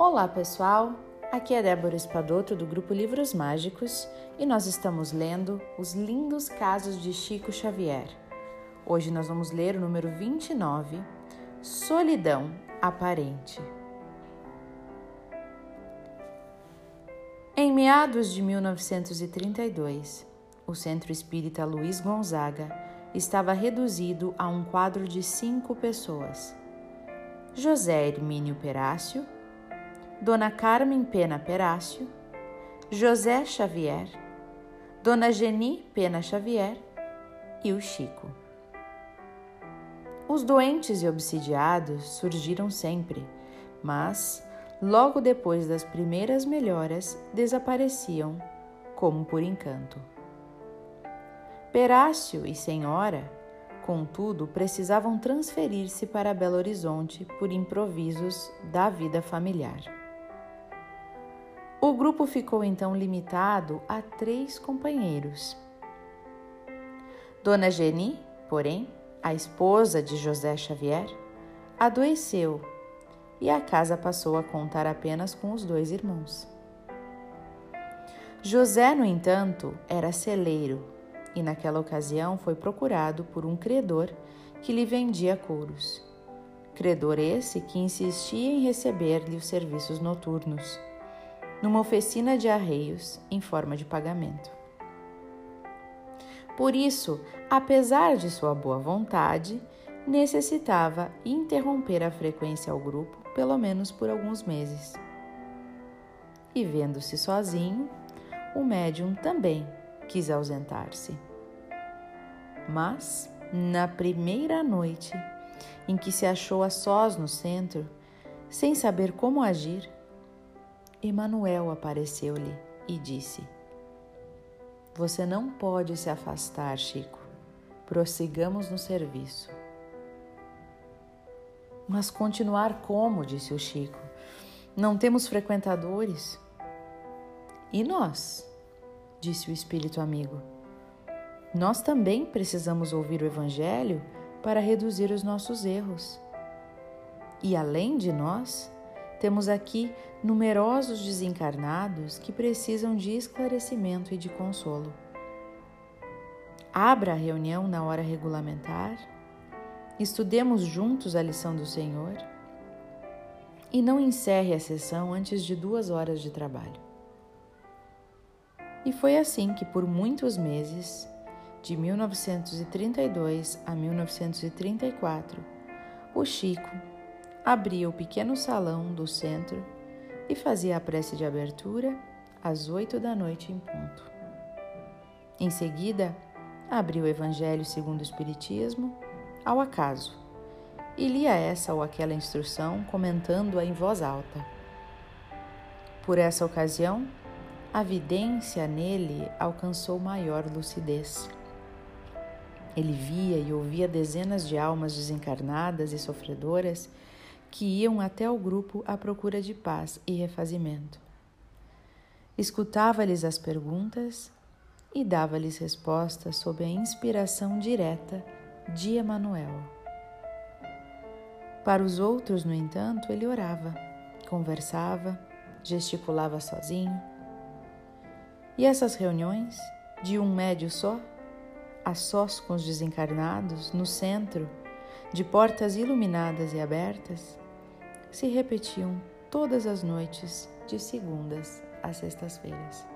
Olá pessoal, aqui é Débora Espadoto do grupo Livros Mágicos e nós estamos lendo Os Lindos Casos de Chico Xavier. Hoje nós vamos ler o número 29, Solidão Aparente. Em meados de 1932, o Centro Espírita Luiz Gonzaga estava reduzido a um quadro de cinco pessoas. José Hermínio Perácio, Dona Carmen Pena Perácio, José Xavier, Dona Geni Pena Xavier e o Chico. Os doentes e obsidiados surgiram sempre, mas, logo depois das primeiras melhoras, desapareciam como por encanto. Perácio e Senhora, contudo, precisavam transferir-se para Belo Horizonte por improvisos da vida familiar. O grupo ficou então limitado a três companheiros. Dona Geni, porém, a esposa de José Xavier, adoeceu e a casa passou a contar apenas com os dois irmãos. José, no entanto, era celeiro e naquela ocasião foi procurado por um credor que lhe vendia couros. Credor esse que insistia em receber-lhe os serviços noturnos numa oficina de arreios em forma de pagamento. Por isso, apesar de sua boa vontade, necessitava interromper a frequência ao grupo pelo menos por alguns meses. E vendo-se sozinho, o médium também quis ausentar-se. Mas, na primeira noite em que se achou a sós no centro, sem saber como agir, Emanuel apareceu-lhe e disse: Você não pode se afastar, Chico. Prossigamos no serviço. Mas continuar como? disse o Chico. Não temos frequentadores. E nós? disse o espírito amigo. Nós também precisamos ouvir o Evangelho para reduzir os nossos erros. E além de nós, temos aqui numerosos desencarnados que precisam de esclarecimento e de consolo. Abra a reunião na hora regulamentar, estudemos juntos a lição do Senhor e não encerre a sessão antes de duas horas de trabalho. E foi assim que, por muitos meses, de 1932 a 1934, o Chico abria o pequeno salão do centro e fazia a prece de abertura às oito da noite em ponto. Em seguida, abria o Evangelho segundo o Espiritismo ao acaso e lia essa ou aquela instrução, comentando-a em voz alta. Por essa ocasião, a vidência nele alcançou maior lucidez. Ele via e ouvia dezenas de almas desencarnadas e sofredoras que iam até o grupo à procura de paz e refazimento. Escutava-lhes as perguntas e dava-lhes respostas sob a inspiração direta de Emanuel. Para os outros, no entanto, ele orava, conversava, gesticulava sozinho. E essas reuniões, de um médio só, a sós com os desencarnados, no centro, de portas iluminadas e abertas, se repetiam todas as noites, de segundas a sextas-feiras.